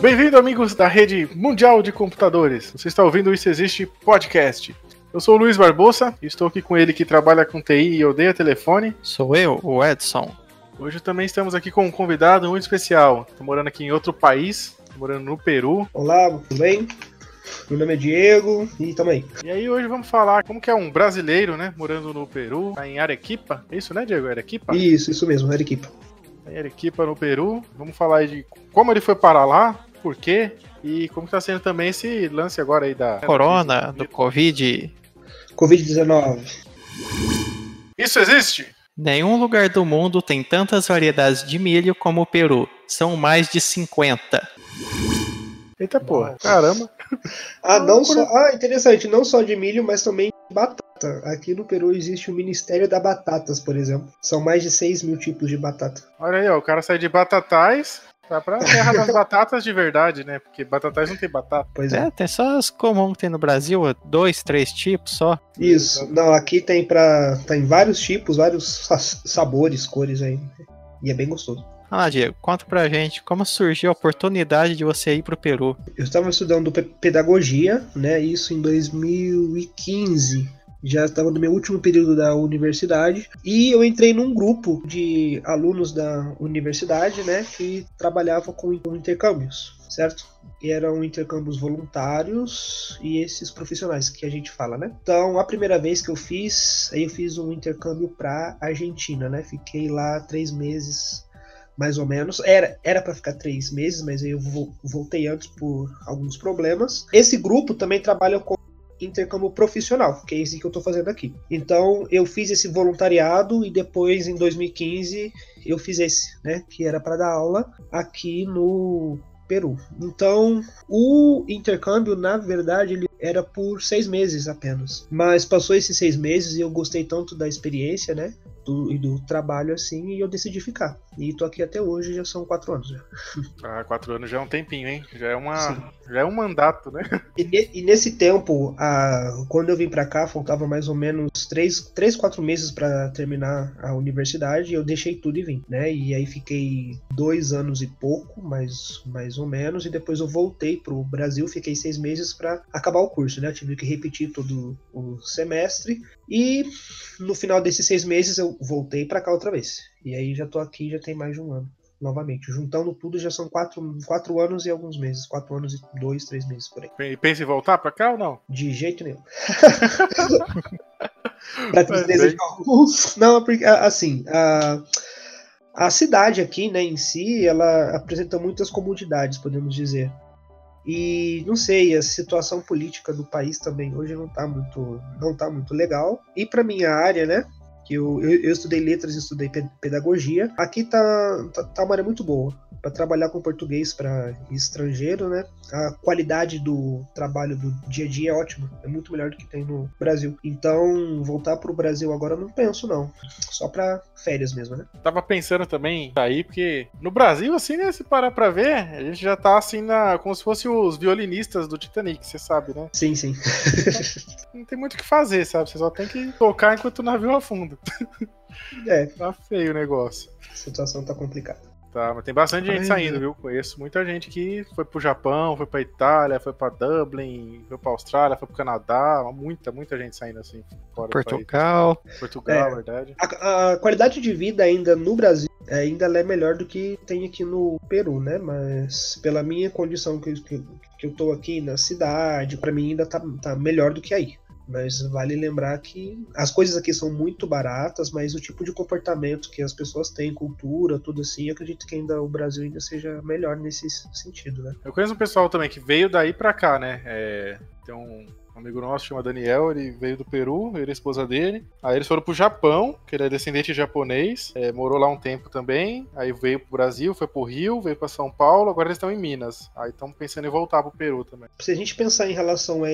Bem-vindo, amigos da rede mundial de computadores. Você está ouvindo o Isso Existe Podcast. Eu sou o Luiz Barbosa e estou aqui com ele que trabalha com TI e odeia telefone. Sou eu, o Edson. Hoje também estamos aqui com um convidado muito especial. Estou morando aqui em outro país, morando no Peru. Olá, tudo bem? Meu nome é Diego e tamo aí. E aí hoje vamos falar como que é um brasileiro, né, morando no Peru, tá em Arequipa. É isso, né, Diego? Arequipa? Isso, isso mesmo, Arequipa. Em Arequipa, no Peru. Vamos falar aí de como ele foi parar lá, por quê e como está sendo também esse lance agora aí da Corona, do Covid. Covid-19. Isso existe? Nenhum lugar do mundo tem tantas variedades de milho como o Peru. São mais de 50. Eita porra, caramba. Ah, não só. Ah, interessante, não só de milho, mas também de batata. Aqui no Peru existe o Ministério da Batatas, por exemplo. São mais de 6 mil tipos de batata. Olha aí, ó, o cara sai de batatais Tá pra terra das batatas de verdade, né? Porque batatais não tem batata. Pois É, é. tem só as comuns que tem no Brasil, dois, três tipos só. Isso. Não, aqui tem pra. Tem vários tipos, vários sa- sabores, cores aí. E é bem gostoso. Ah, Diego, conta pra gente como surgiu a oportunidade de você ir pro Peru. Eu estava estudando pe- pedagogia, né? Isso em 2015. Já estava no meu último período da universidade e eu entrei num grupo de alunos da universidade, né, que trabalhavam com, intercâmbios, certo? E eram intercâmbios voluntários e esses profissionais que a gente fala, né? Então, a primeira vez que eu fiz, aí eu fiz um intercâmbio para Argentina, né? Fiquei lá três meses mais ou menos. Era era para ficar três meses, mas eu vo- voltei antes por alguns problemas. Esse grupo também trabalha com intercâmbio profissional, que é esse que eu estou fazendo aqui. Então eu fiz esse voluntariado e depois em 2015 eu fiz esse, né, que era para dar aula aqui no Peru. Então o intercâmbio, na verdade, ele era por seis meses apenas. Mas passou esses seis meses e eu gostei tanto da experiência, né? Do, e do trabalho assim, e eu decidi ficar. E tô aqui até hoje, já são quatro anos. Ah, quatro anos já é um tempinho, hein? Já é uma. Sim. Já é um mandato, né? E, e nesse tempo, a, quando eu vim pra cá, faltava mais ou menos três, três quatro meses pra terminar a universidade. e Eu deixei tudo e vim, né? E aí fiquei dois anos e pouco, mais, mais ou menos. E depois eu voltei pro Brasil, fiquei seis meses pra acabar o curso, né? Eu tive que repetir todo o semestre. E no final desses seis meses eu voltei pra cá outra vez. E aí já tô aqui, já tem mais de um ano. Novamente, juntando tudo já são quatro, quatro anos e alguns meses. Quatro anos e dois, três meses por aí. E pensa em voltar pra cá ou não? De jeito nenhum. pra tristeza de alguns. Não, porque assim, a, a cidade aqui, né, em si, ela apresenta muitas comodidades, podemos dizer. E não sei, a situação política do país também hoje não tá muito, não tá muito legal. E para minha área, né, eu, eu, eu estudei letras e estudei pe- pedagogia, aqui tá, tá, tá uma área muito boa para trabalhar com português para estrangeiro, né? A qualidade do trabalho do dia a dia é ótima, é muito melhor do que tem no Brasil. Então, voltar pro Brasil agora não penso não, só para férias mesmo, né? Tava pensando também sair, porque no Brasil, assim, né? Se parar pra ver, a gente já tá assim na. como se fosse os violinistas do Titanic, você sabe, né? Sim, sim. Não tem muito o que fazer, sabe? Você só tem que tocar enquanto o navio afunda. É, Tá feio o negócio. a situação tá complicada. Tá, mas tem bastante gente Ai, saindo, viu? Conheço muita gente que foi pro Japão, foi pra Itália, foi pra Dublin, foi pra Austrália, foi pro Canadá. Muita, muita gente saindo assim. Fora do país. Portugal. Portugal, É. verdade. A, a qualidade de vida ainda no Brasil é, ainda é melhor do que tem aqui no Peru, né? Mas pela minha condição que, eu- que, eu- que eu tô aqui na cidade, pra mim ainda tá, tá melhor do que aí. Mas vale lembrar que as coisas aqui são muito baratas, mas o tipo de comportamento que as pessoas têm, cultura, tudo assim, eu acredito que ainda o Brasil ainda seja melhor nesse sentido, né? Eu conheço um pessoal também que veio daí pra cá, né? É, tem um amigo nosso, chama Daniel, ele veio do Peru, ele e a esposa dele. Aí eles foram pro Japão, que ele é descendente de japonês, é, morou lá um tempo também. Aí veio pro Brasil, foi pro Rio, veio pra São Paulo, agora eles estão em Minas. Aí estão pensando em voltar pro Peru também. Se a gente pensar em relação à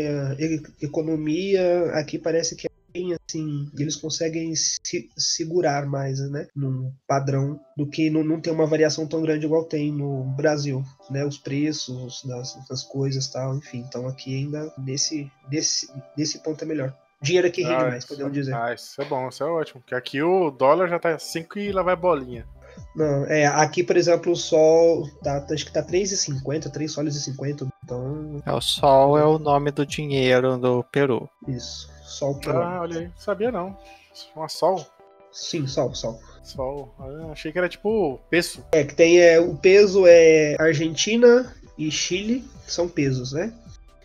economia, aqui parece que é bem assim, eles conseguem se segurar mais, né, num padrão do que não, não tem uma variação tão grande igual tem no Brasil, né, os preços das, das coisas tal, enfim. Então aqui ainda nesse, nesse, nesse ponto é melhor. dinheiro aqui rende Ah, mais, podemos dizer. Ah, isso é bom, isso é ótimo. Porque aqui o dólar já tá 5 e lá vai bolinha. Não, é, aqui, por exemplo, o sol tá, tá- acho que tá 3,50, 3 soles e 50, então, É, o sol é o nome do dinheiro do Peru. isso. Sol peruano. Ah, olha aí. Sabia não. Uma sol. Sim, sol, sol. Sol. Ah, achei que era tipo peso. É, que tem é, o peso é Argentina e Chile, são pesos, né?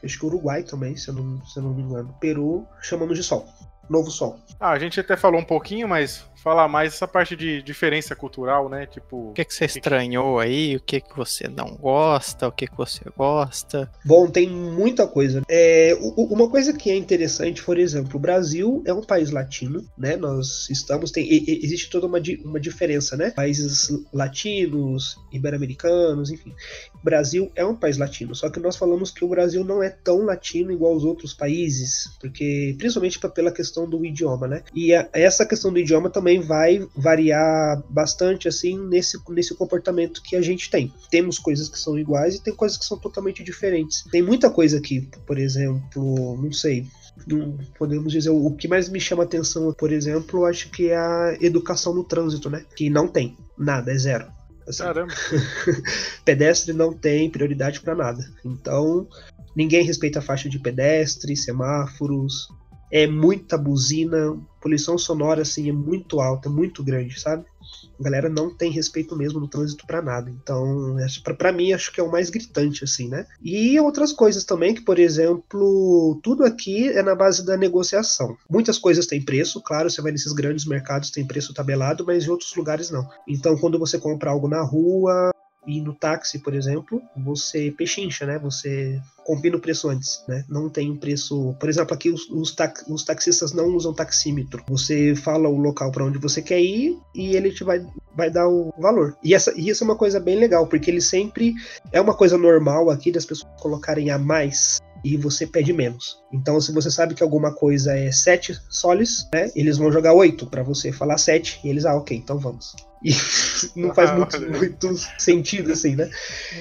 Acho que Uruguai também, se eu não, se eu não me engano. Peru, chamamos de sol. Novo sol. Ah, a gente até falou um pouquinho, mas falar mais essa parte de diferença cultural, né? Tipo. O que, que você estranhou aí? O que, que você não gosta? O que, que você gosta? Bom, tem muita coisa. É, uma coisa que é interessante, por exemplo, o Brasil é um país latino, né? Nós estamos. Tem, existe toda uma, uma diferença, né? Países latinos, ibero-americanos, enfim. O Brasil é um país latino, só que nós falamos que o Brasil não é tão latino igual aos outros países, porque principalmente pela questão do idioma, né? E a- essa questão do idioma também vai variar bastante assim nesse, nesse comportamento que a gente tem. Temos coisas que são iguais e tem coisas que são totalmente diferentes. Tem muita coisa aqui, por exemplo, não sei, não podemos dizer o que mais me chama atenção, por exemplo, acho que é a educação no trânsito, né? Que não tem nada, é zero. Assim, Caramba. pedestre não tem prioridade para nada. Então, ninguém respeita a faixa de pedestre, semáforos, é muita buzina, poluição sonora assim é muito alta, muito grande, sabe? A galera não tem respeito mesmo no trânsito para nada. Então, pra mim acho que é o mais gritante assim, né? E outras coisas também que, por exemplo, tudo aqui é na base da negociação. Muitas coisas têm preço, claro, você vai nesses grandes mercados tem preço tabelado, mas em outros lugares não. Então, quando você compra algo na rua, e no táxi, por exemplo, você pechincha, né? Você combina o preço antes, né? Não tem um preço. Por exemplo, aqui os, os, tax- os taxistas não usam taxímetro. Você fala o local para onde você quer ir e ele te vai, vai dar o valor. E, essa, e isso é uma coisa bem legal, porque ele sempre. É uma coisa normal aqui das pessoas colocarem a mais e você pede menos. Então, se você sabe que alguma coisa é 7 soles, né? Eles vão jogar 8 para você falar 7 e eles, ah, ok, então vamos. E não faz Ah, muito, muito sentido assim, né?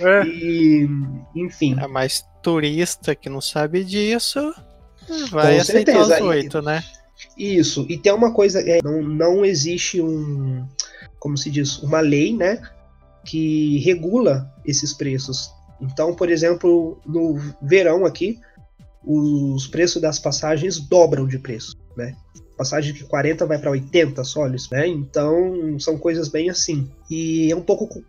É. E, enfim, É mais turista que não sabe disso vai Com aceitar certeza. os oito, né? isso. E tem uma coisa, é, não, não existe um, como se diz, uma lei, né, que regula esses preços. Então, por exemplo, no verão aqui, os preços das passagens dobram de preço, né? Passagem de 40 vai para 80 soles, né? Então, são coisas bem assim. E é um pouco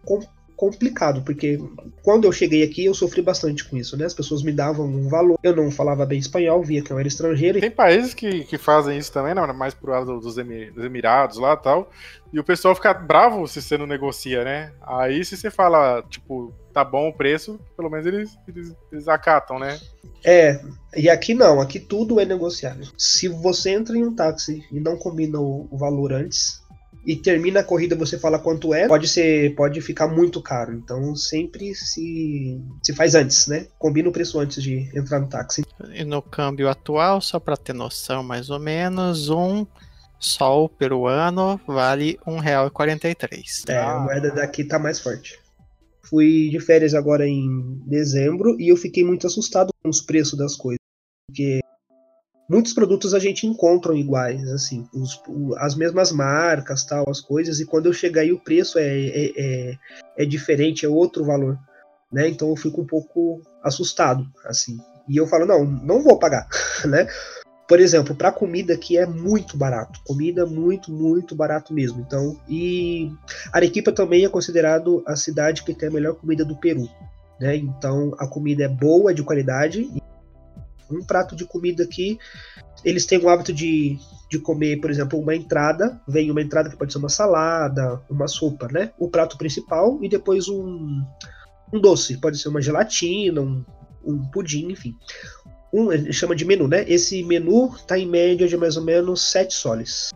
complicado, porque quando eu cheguei aqui, eu sofri bastante com isso, né? As pessoas me davam um valor, eu não falava bem espanhol, via que eu era estrangeiro, Tem países que, que fazem isso também, né? Mais pro lado dos, Emi- dos Emirados lá e tal. E o pessoal fica bravo se você não negocia, né? Aí se você fala, tipo, tá bom o preço, pelo menos eles, eles, eles acatam, né? É, e aqui não, aqui tudo é negociável. Se você entra em um táxi e não combina o, o valor antes e termina a corrida você fala quanto é, pode ser, pode ficar muito caro. Então sempre se se faz antes, né? Combina o preço antes de entrar no táxi. E no câmbio atual, só para ter noção mais ou menos, um sol peruano vale R$ 1,43. É, Ah. a moeda daqui tá mais forte. Fui de férias agora em dezembro e eu fiquei muito assustado com os preços das coisas, porque muitos produtos a gente encontra iguais, assim, os- as mesmas marcas, tal, as coisas, e quando eu chegar aí o preço é, é, é, é diferente, é outro valor, né? Então eu fico um pouco assustado, assim. E eu falo, não, não vou pagar, né? Por exemplo, para comida aqui é muito barato. Comida muito, muito barato mesmo. Então, e Arequipa também é considerado a cidade que tem a melhor comida do Peru. Né? Então a comida é boa, é de qualidade. Um prato de comida aqui, eles têm o hábito de, de comer, por exemplo, uma entrada. Vem uma entrada que pode ser uma salada, uma sopa, né? O prato principal e depois um, um doce. Pode ser uma gelatina, um, um pudim, enfim. Um, chama de menu, né? Esse menu tá em média de mais ou menos 7 soles.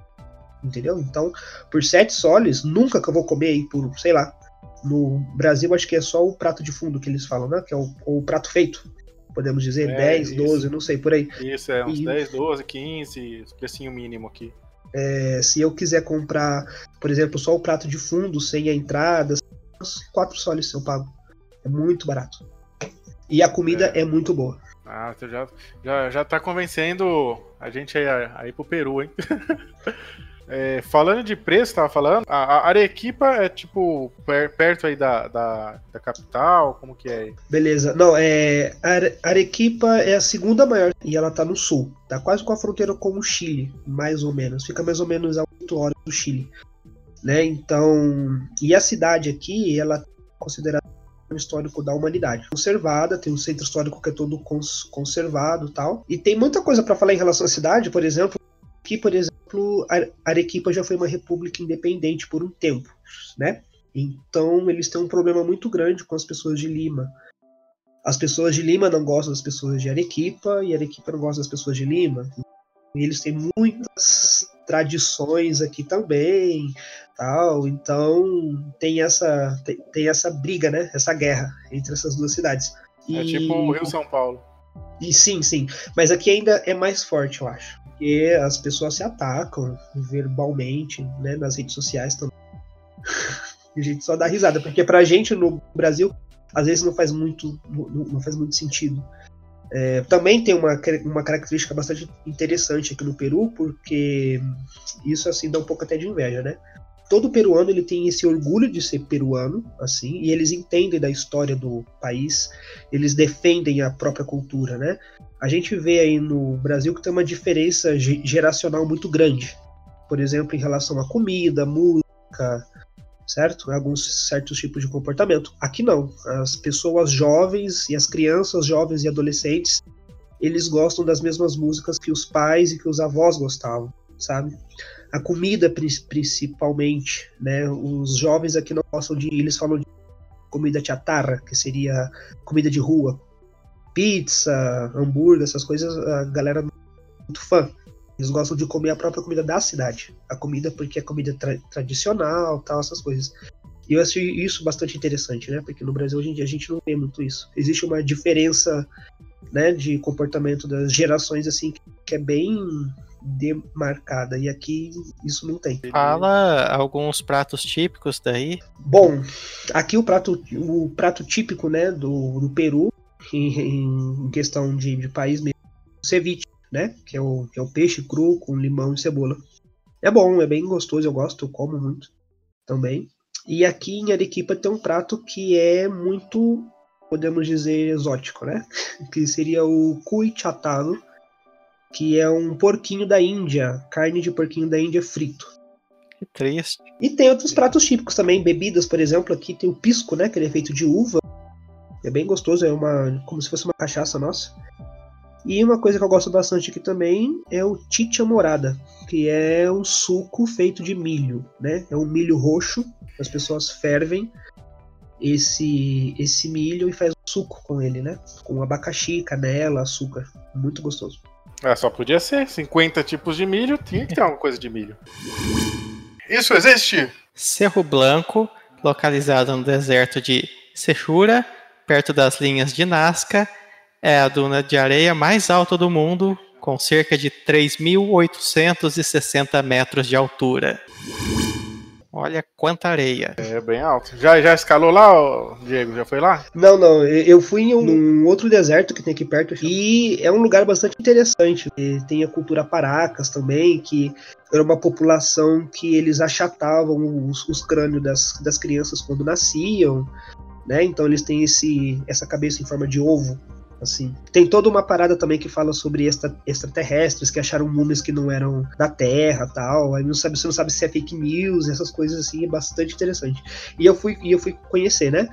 Entendeu? Então, por 7 soles, nunca que eu vou comer aí por, sei lá, no Brasil acho que é só o prato de fundo que eles falam, né? Que é o, o prato feito. Podemos dizer É, 10, isso. 12, não sei, por aí. Isso é uns E- 10, 12, 15, precinho mínimo aqui. É, se eu quiser comprar, por exemplo, só o prato de fundo, sem a entrada, uns 4 soles eu pago. É muito barato. E a comida é, muito boa. Ah, você já, já, já tá convencendo a gente aí, aí pro Peru, hein? É, falando de preço, tava falando, a, Arequipa é tipo per, perto aí da, da, da, capital, como que é? Beleza, não, é Arequipa é a segunda maior e ela tá no sul, tá quase com a fronteira com o Chile, mais ou menos, fica mais ou menos a 8 horas do Chile, né? Então, e a cidade aqui, ela é considerada histórico da humanidade. Conservada, tem um centro histórico que é todo cons conservado tal. E tem muita coisa para falar em relação à cidade, por exemplo, que, por exemplo, Arequipa já foi uma república independente por um tempo, né? Então eles têm um problema muito grande com as pessoas de Lima. As pessoas de Lima não gostam das pessoas de Arequipa e Arequipa não gosta das pessoas de Lima. E eles têm muitas tradições aqui também, tal. Então tem essa tem, tem essa briga, né? Essa guerra entre essas duas cidades. E... É tipo o Rio São Paulo. E sim, sim. Mas aqui ainda é mais forte, eu acho porque as pessoas se atacam verbalmente, né, nas redes sociais também. a gente só dá risada, porque pra gente no Brasil, às vezes não faz muito, não, não faz muito sentido. É, também tem uma, uma característica bastante interessante aqui no Peru, porque isso assim dá um pouco até de inveja, né? Todo peruano ele tem esse orgulho de ser peruano, assim, e eles entendem da história do país, eles defendem a própria cultura, né? A gente vê aí no Brasil que tem uma diferença geracional muito grande. Por exemplo, em relação à comida, música, certo? Alguns certos tipos de comportamento. Aqui não. As pessoas jovens e as crianças jovens e adolescentes, eles gostam das mesmas músicas que os pais e que os avós gostavam, sabe? A comida principalmente, né? Os jovens aqui não gostam de, eles falam de comida chatarra, que seria comida de rua, pizza, hambúrguer, essas coisas, a galera não é muito fã. Eles gostam de comer a própria comida da cidade. A comida porque é comida tra tradicional, tal, essas coisas. E eu acho isso bastante interessante, né? Porque no Brasil hoje em dia a gente não vê muito isso. Existe uma diferença, né, de comportamento das gerações assim que é bem demarcada e aqui isso não tem. Fala alguns pratos típicos daí. Bom, aqui o prato o prato típico, né, do, do Peru em, em questão de, de país mesmo, ceviche, né? Que é, o, que é o peixe cru com limão e cebola. É bom, é bem gostoso, eu gosto, eu como muito também. E aqui em Arequipa tem um prato que é muito, podemos dizer, exótico, né? Que seria o cuy chatado, que é um porquinho da Índia, carne de porquinho da Índia frito. Que triste. E tem outros pratos típicos também, bebidas, por exemplo, aqui tem o pisco, né? Que ele é feito de uva, é bem gostoso, é uma como se fosse uma cachaça nossa. E uma coisa que eu gosto bastante aqui também é o chicha morada, que é um suco feito de milho, né? É um milho roxo, as pessoas fervem esse esse milho e faz um suco com ele, né? Com abacaxi, canela, açúcar, muito gostoso. É, só podia ser 50 tipos de milho, tinha que ter alguma coisa de milho. Isso existe? Cerro Blanco, localizado no deserto de Sechura, perto das linhas de Nazca, é a duna de areia mais alta do mundo, com cerca de 3.860 metros de altura. Olha quanta areia. É bem alto. Já, já escalou lá, Diego? Já foi lá? Não, não. Eu fui em um outro deserto que tem aqui perto. E é um lugar bastante interessante. Tem a cultura Paracas também, que era uma população que eles achatavam os, os crânios das, das crianças quando nasciam né? Então eles têm esse, essa cabeça em forma de ovo, assim. Tem toda uma parada também que fala sobre extra, extraterrestres que acharam múmias que não eram da Terra, tal. Aí não sabe, você não sabe se é fake news, essas coisas assim, é bastante interessante. E eu fui, e eu fui conhecer, né?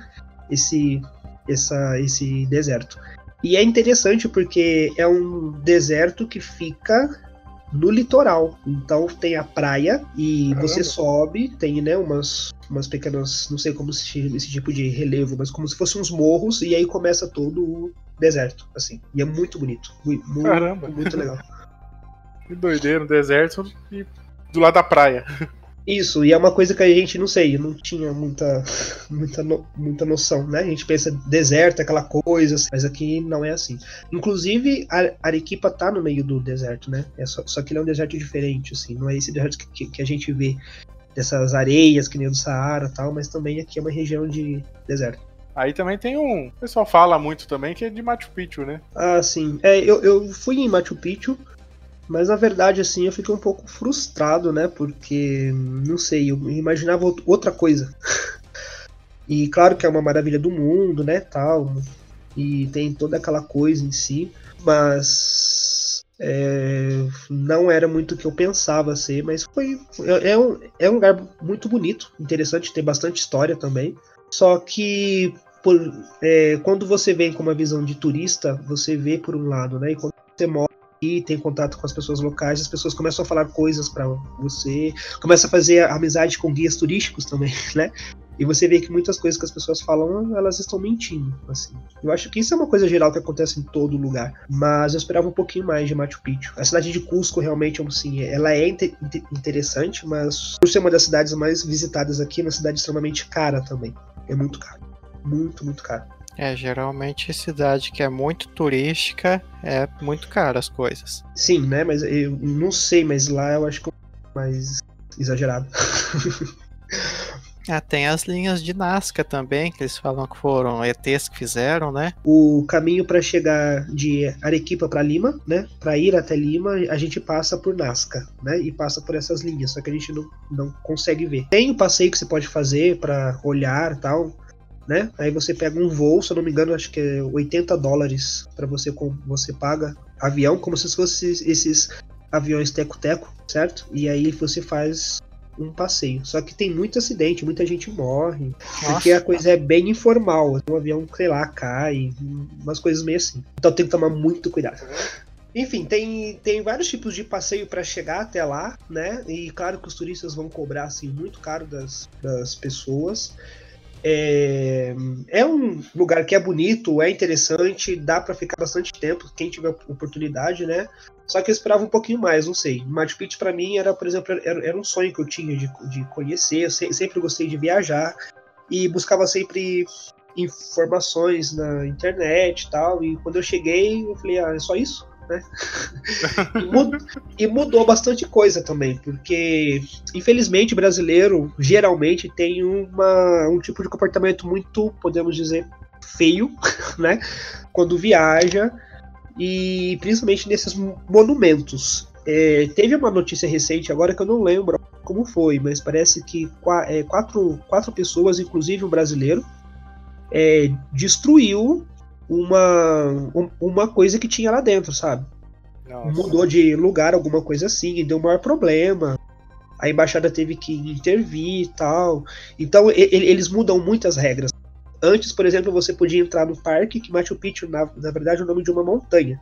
Esse, essa, esse deserto. E é interessante porque é um deserto que fica no litoral. Então tem a praia e Caramba. você sobe, tem né, umas, umas pequenas, não sei como se chama esse tipo de relevo, mas como se fossem uns morros e aí começa todo o deserto, assim. E é muito bonito, muito, Caramba. muito legal. que doideira, no deserto e do lado da praia. Isso, e é uma coisa que a gente, não sei, não tinha muita, muita, no, muita noção, né? A gente pensa deserto, aquela coisa, mas aqui não é assim. Inclusive, a Arequipa tá no meio do deserto, né? É só, só que ele é um deserto diferente, assim, não é esse deserto que, que a gente vê dessas areias que nem o do Saara tal, mas também aqui é uma região de deserto. Aí também tem um. O pessoal fala muito também que é de Machu Picchu, né? Ah, sim. É, eu, eu fui em Machu Picchu, Mas na verdade, assim, eu fiquei um pouco frustrado, né? Porque, não sei, eu imaginava outra coisa. e claro que é uma maravilha do mundo, né? Tal. E tem toda aquela coisa em si. Mas é, não era muito o que eu pensava ser, mas foi. É, é, um, é um lugar muito bonito, interessante, tem bastante história também. Só que por, é, quando você vem com uma visão de turista, você vê por um lado, né? E quando você mora tem contato com as pessoas locais, as pessoas começam a falar coisas para você, começa a fazer amizade com guias turísticos também, né? E você vê que muitas coisas que as pessoas falam, elas estão mentindo, assim. Eu acho que isso é uma coisa geral que acontece em todo lugar. Mas eu esperava um pouquinho mais de Machu Picchu. A cidade de Cusco, realmente, assim, ela é interessante, mas por ser uma das cidades mais visitadas aqui, é uma cidade extremamente cara também. É muito caro. Muito, muito caro. É, geralmente cidade que é muito turística é muito caro as coisas. Sim, né? Mas eu não sei, mas lá eu acho que é mais exagerado. Ah, tem as linhas de Nazca também, que eles falam que foram ETs que fizeram, né? O caminho para chegar de Arequipa para Lima, né? Para ir até Lima, a gente passa por Nazca, né? E passa por essas linhas, só que a gente não, não consegue ver. Tem o passeio que você pode fazer para olhar tal, né? Aí você pega um voo, se eu não me engano, acho que é 80 dólares para você com você paga avião, como se fosse esses aviões teco-teco, certo? E aí você faz um passeio. Só que tem muito acidente, muita gente morre, Nossa. porque a coisa é bem informal. Um avião, sei lá, cai, umas coisas meio assim. Então tem que tomar muito cuidado. Enfim, tem, tem vários tipos de passeio para chegar até lá, né? E claro que os turistas vão cobrar assim muito caro das, das pessoas. É, é um lugar que é bonito, é interessante, dá para ficar bastante tempo, quem tiver oportunidade, né? Só que eu esperava um pouquinho mais, não sei. Machu Picchu para mim era, por exemplo, era, era, um sonho que eu tinha de, de conhecer, eu se, sempre gostei de viajar e buscava sempre informações na internet e tal. E quando eu cheguei, eu falei, ah, é só isso? Né? e, mudou, bastante coisa também, porque infelizmente o brasileiro geralmente tem uma, um tipo de comportamento muito, podemos dizer, feio, né? Quando viaja e principalmente nesses monumentos. É, teve uma notícia recente agora que eu não lembro como foi, mas parece que é, quatro, quatro pessoas, inclusive um brasileiro, é, destruiu uma, uma coisa que tinha lá dentro, sabe? Nossa. Mudou de lugar, alguma coisa assim, e deu maior problema. A embaixada teve que intervir e tal. Então, eles mudam muitas regras. Antes, por exemplo, você podia entrar no parque, que Machu Picchu, na, na verdade, é o nome de uma montanha,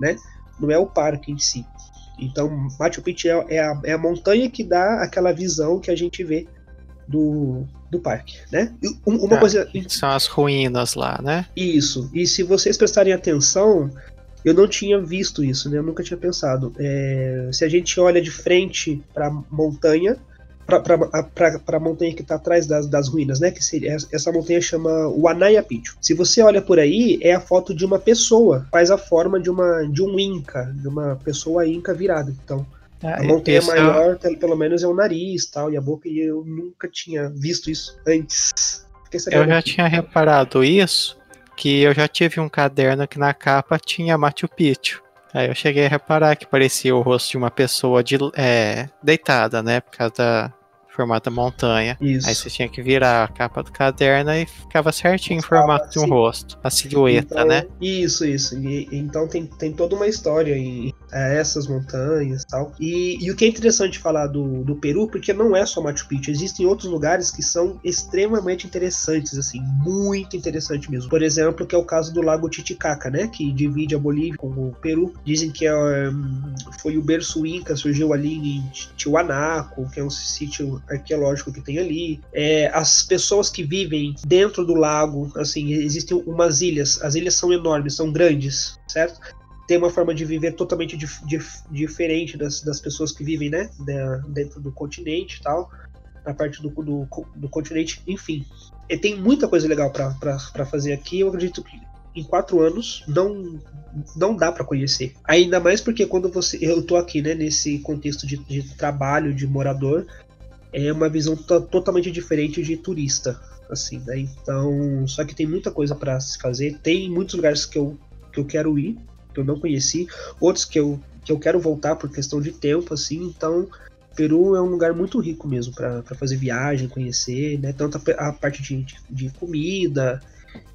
né? Não é o parque em si. Então, Machu Picchu é, é, a, é a montanha que dá aquela visão que a gente vê do, do parque, né? Uma ah, coisa. São as ruínas lá, né? Isso. E se vocês prestarem atenção, eu não tinha visto isso, né? Eu nunca tinha pensado. É, se a gente olha de frente para a montanha, para a montanha que está atrás das, das ruínas, né? Que seria, essa montanha chama Wanaya Picchu. Se você olha por aí, é a foto de uma pessoa, faz a forma de uma de um inca, de uma pessoa inca virada. Então, a montanha maior, pelo menos, é o nariz tal, e a boca, e eu nunca tinha visto isso antes. Eu já tinha reparado isso, que eu já tive um caderno que na capa tinha Machu Picchu. Aí eu cheguei a reparar que parecia o rosto de uma pessoa de, é, deitada, né? Por causa da, formato montanha. Isso. Aí você tinha que virar a capa do caderno e ficava certinho em formato de um rosto. A silhueta, então, né? Isso, isso. E, então tem, tem toda uma história em é, essas montanhas tal. e E o que é interessante falar do, do Peru, porque não é só Machu Picchu, existem outros lugares que são extremamente interessantes, assim, muito interessante mesmo. Por exemplo, que é o caso do Lago Titicaca, né? Que divide a Bolívia com o Peru. Dizem que é, foi o berço Inca, surgiu ali em Tiwanaku, que é um sítio arqueológico que tem ali, é, as pessoas que vivem dentro do lago, assim, existem umas ilhas, as ilhas são enormes, são grandes, certo? Tem uma forma de viver totalmente dif dif diferente das, das pessoas que vivem, né, dentro do continente e tal, na parte do, do, do continente, enfim. E tem muita coisa legal para fazer aqui, eu acredito que em quatro anos não não dá para conhecer. Ainda mais porque quando você eu tô aqui, né, nesse contexto de, de trabalho de morador, é uma visão totalmente diferente de turista, assim, né? Então, só que tem muita coisa para se fazer, tem muitos lugares que eu, que eu quero ir, que eu não conheci, outros que eu, que eu quero voltar por questão de tempo, assim, então Peru é um lugar muito rico mesmo para fazer viagem, conhecer, né? Tanto a, a parte de, de, de, comida,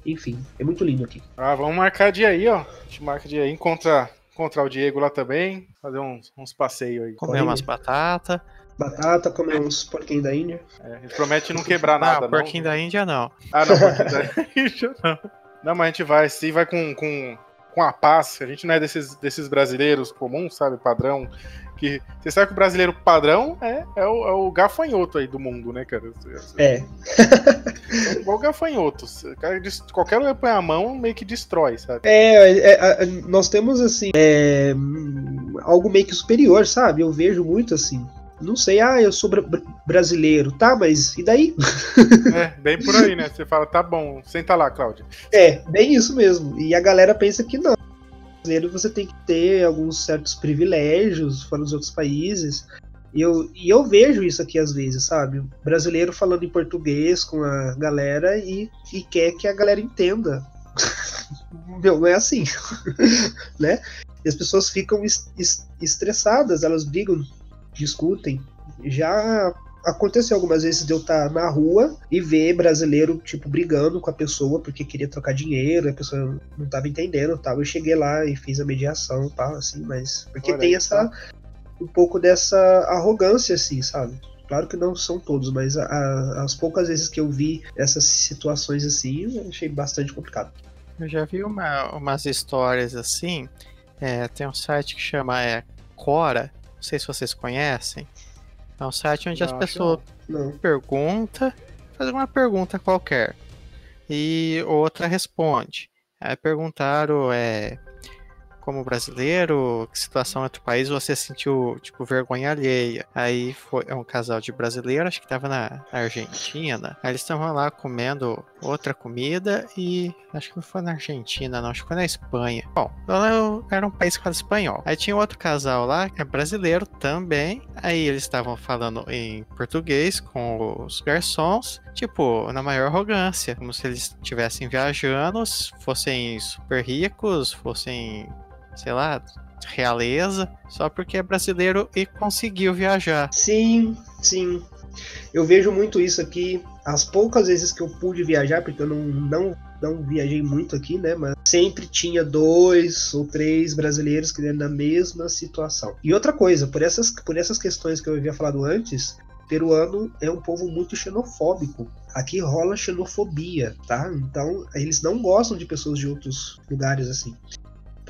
enfim, é muito lindo aqui. Ah, vamos marcar dia aí, ó. A gente marca dia aí, encontra, encontrar o Diego lá também, fazer uns, uns passeios aí. Comer umas batatas. Batata, comer uns porquinhos da Índia. É, gente promete não quebrar nada, não. porquinho da Índia não. Ah, não, porquinho da Índia não. Não, mas a gente vai, sim, vai com, com, com a paz. A gente não é desses, desses brasileiros comuns, sabe, padrão, que você sabe que o brasileiro padrão é, é, o, é o gafanhoto aí do mundo, né, cara? É. é igual gafanhoto. Qualquer um põe a mão, meio que destrói, sabe? É, é, é nós temos, assim, é, algo meio que superior, sabe? Eu vejo muito assim. Não sei, ah, eu sou br brasileiro, tá, mas e daí? É, bem por aí, né? Você fala, tá bom, senta lá, Cláudia. É, bem isso mesmo. E a galera pensa que não brasileiro você tem que ter alguns certos privilégios fora dos outros países. E eu, e eu vejo isso aqui às vezes, sabe? brasileiro falando em português com a galera e, e quer que a galera entenda. Meu, não é assim, né? E as pessoas ficam est estressadas, elas brigam, discutem. Já aconteceu algumas vezes de eu estar na rua e ver brasileiro, tipo, brigando com a pessoa porque queria trocar dinheiro, a pessoa não estava entendendo tal. Eu cheguei lá e fiz a mediação e tal, assim, mas. Porque Olha tem essa. Tá. Um pouco dessa arrogância, assim, sabe? Claro que não são todos, mas a, a, as poucas vezes que eu vi essas situações assim, eu achei bastante complicado. Eu já vi uma, umas histórias assim. É, tem um site que chama é, Cora, não sei se vocês conhecem. É um site onde não, as pessoas perguntam, faz uma pergunta qualquer e outra responde. Aí perguntaram é, como brasileiro, que situação em outro país você sentiu, tipo, vergonha alheia? Aí foi é um casal de brasileiros, acho que tava na Argentina. Aí eles estavam lá comendo outra comida e acho que foi na Argentina, não, acho que foi na Espanha. Bom, era um país quase espanhol. Aí tinha outro casal lá, que é brasileiro também. Aí eles estavam falando em português com os garçons, tipo, na maior arrogância, como se eles estivessem viajando, fossem super ricos, fossem sei lá, realeza, só porque é brasileiro e conseguiu viajar. Sim, sim. Eu vejo muito isso aqui. As poucas vezes que eu pude viajar, porque eu não, não, não viajei muito aqui, né? Mas sempre tinha dois ou três brasileiros que na mesma situação. E outra coisa, por essas, por essas questões que eu havia falado antes, peruano é um povo muito xenofóbico. Aqui rola xenofobia, tá? Então, eles não gostam de pessoas de outros lugares assim.